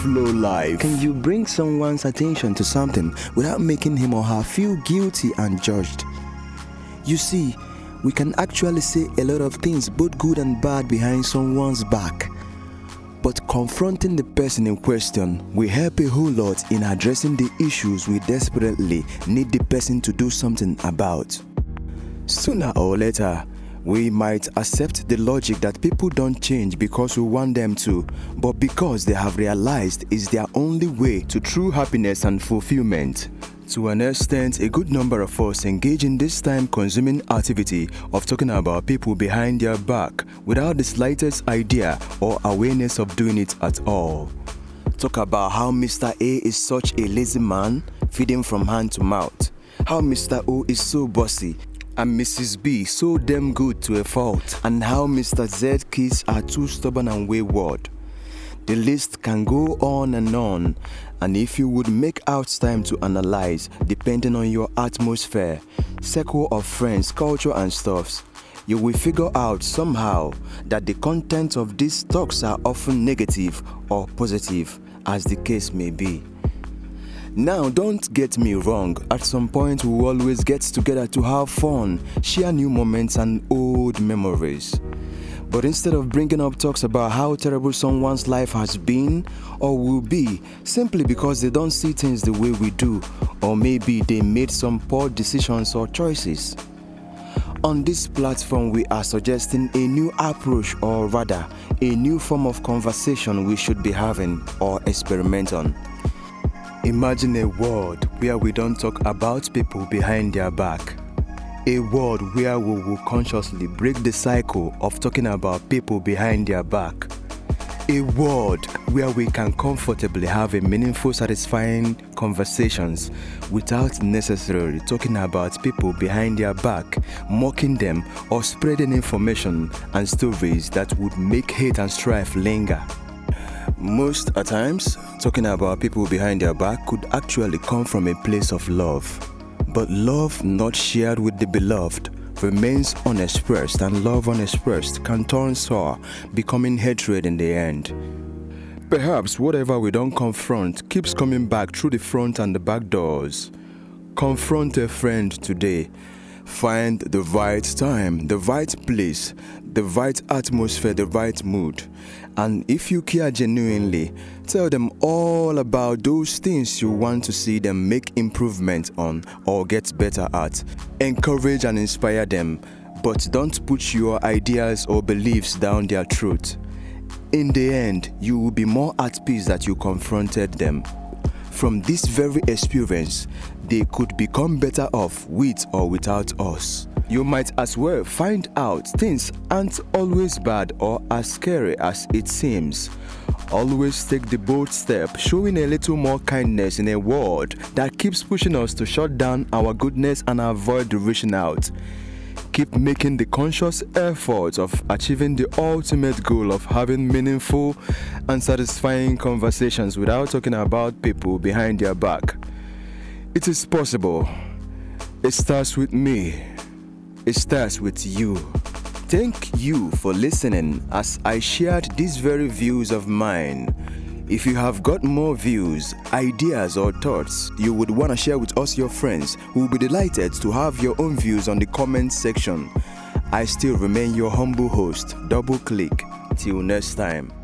flow life. Can you bring someone's attention to something without making him or her feel guilty and judged? You see, we can actually say a lot of things, both good and bad, behind someone's back. But confronting the person in question will help a whole lot in addressing the issues we desperately need the person to do something about. Sooner or later, we might accept the logic that people don't change because we want them to, but because they have realized it's their only way to true happiness and fulfillment. To an extent, a good number of us engage in this time consuming activity of talking about people behind their back without the slightest idea or awareness of doing it at all. Talk about how Mr. A is such a lazy man, feeding from hand to mouth. How Mr. O is so bossy, and Mrs. B so damn good to a fault, and how Mr. Z kids are too stubborn and wayward. The list can go on and on, and if you would make out time to analyze, depending on your atmosphere, circle of friends, culture, and stuffs, you will figure out somehow that the content of these talks are often negative or positive, as the case may be. Now, don't get me wrong, at some point we always get together to have fun, share new moments and old memories. But instead of bringing up talks about how terrible someone's life has been or will be, simply because they don't see things the way we do, or maybe they made some poor decisions or choices. On this platform, we are suggesting a new approach, or rather, a new form of conversation we should be having or experiment on. Imagine a world where we don't talk about people behind their back. A world where we will consciously break the cycle of talking about people behind their back. A world where we can comfortably have a meaningful, satisfying conversations without necessarily talking about people behind their back, mocking them, or spreading information and stories that would make hate and strife linger. Most at times, talking about people behind their back could actually come from a place of love. But love not shared with the beloved remains unexpressed, and love unexpressed can turn sour, becoming hatred in the end. Perhaps whatever we don't confront keeps coming back through the front and the back doors. Confront a friend today. Find the right time, the right place, the right atmosphere, the right mood. And if you care genuinely, tell them all about those things you want to see them make improvement on or get better at. Encourage and inspire them, but don't put your ideas or beliefs down their throat. In the end, you will be more at peace that you confronted them. From this very experience, they could become better off with or without us. You might as well find out things aren't always bad or as scary as it seems. Always take the bold step, showing a little more kindness in a world that keeps pushing us to shut down our goodness and avoid reaching out. Keep making the conscious effort of achieving the ultimate goal of having meaningful and satisfying conversations without talking about people behind their back. It is possible. It starts with me. It starts with you. Thank you for listening as I shared these very views of mine. If you have got more views, ideas, or thoughts you would want to share with us, your friends, we will be delighted to have your own views on the comment section. I still remain your humble host, Double Click. Till next time.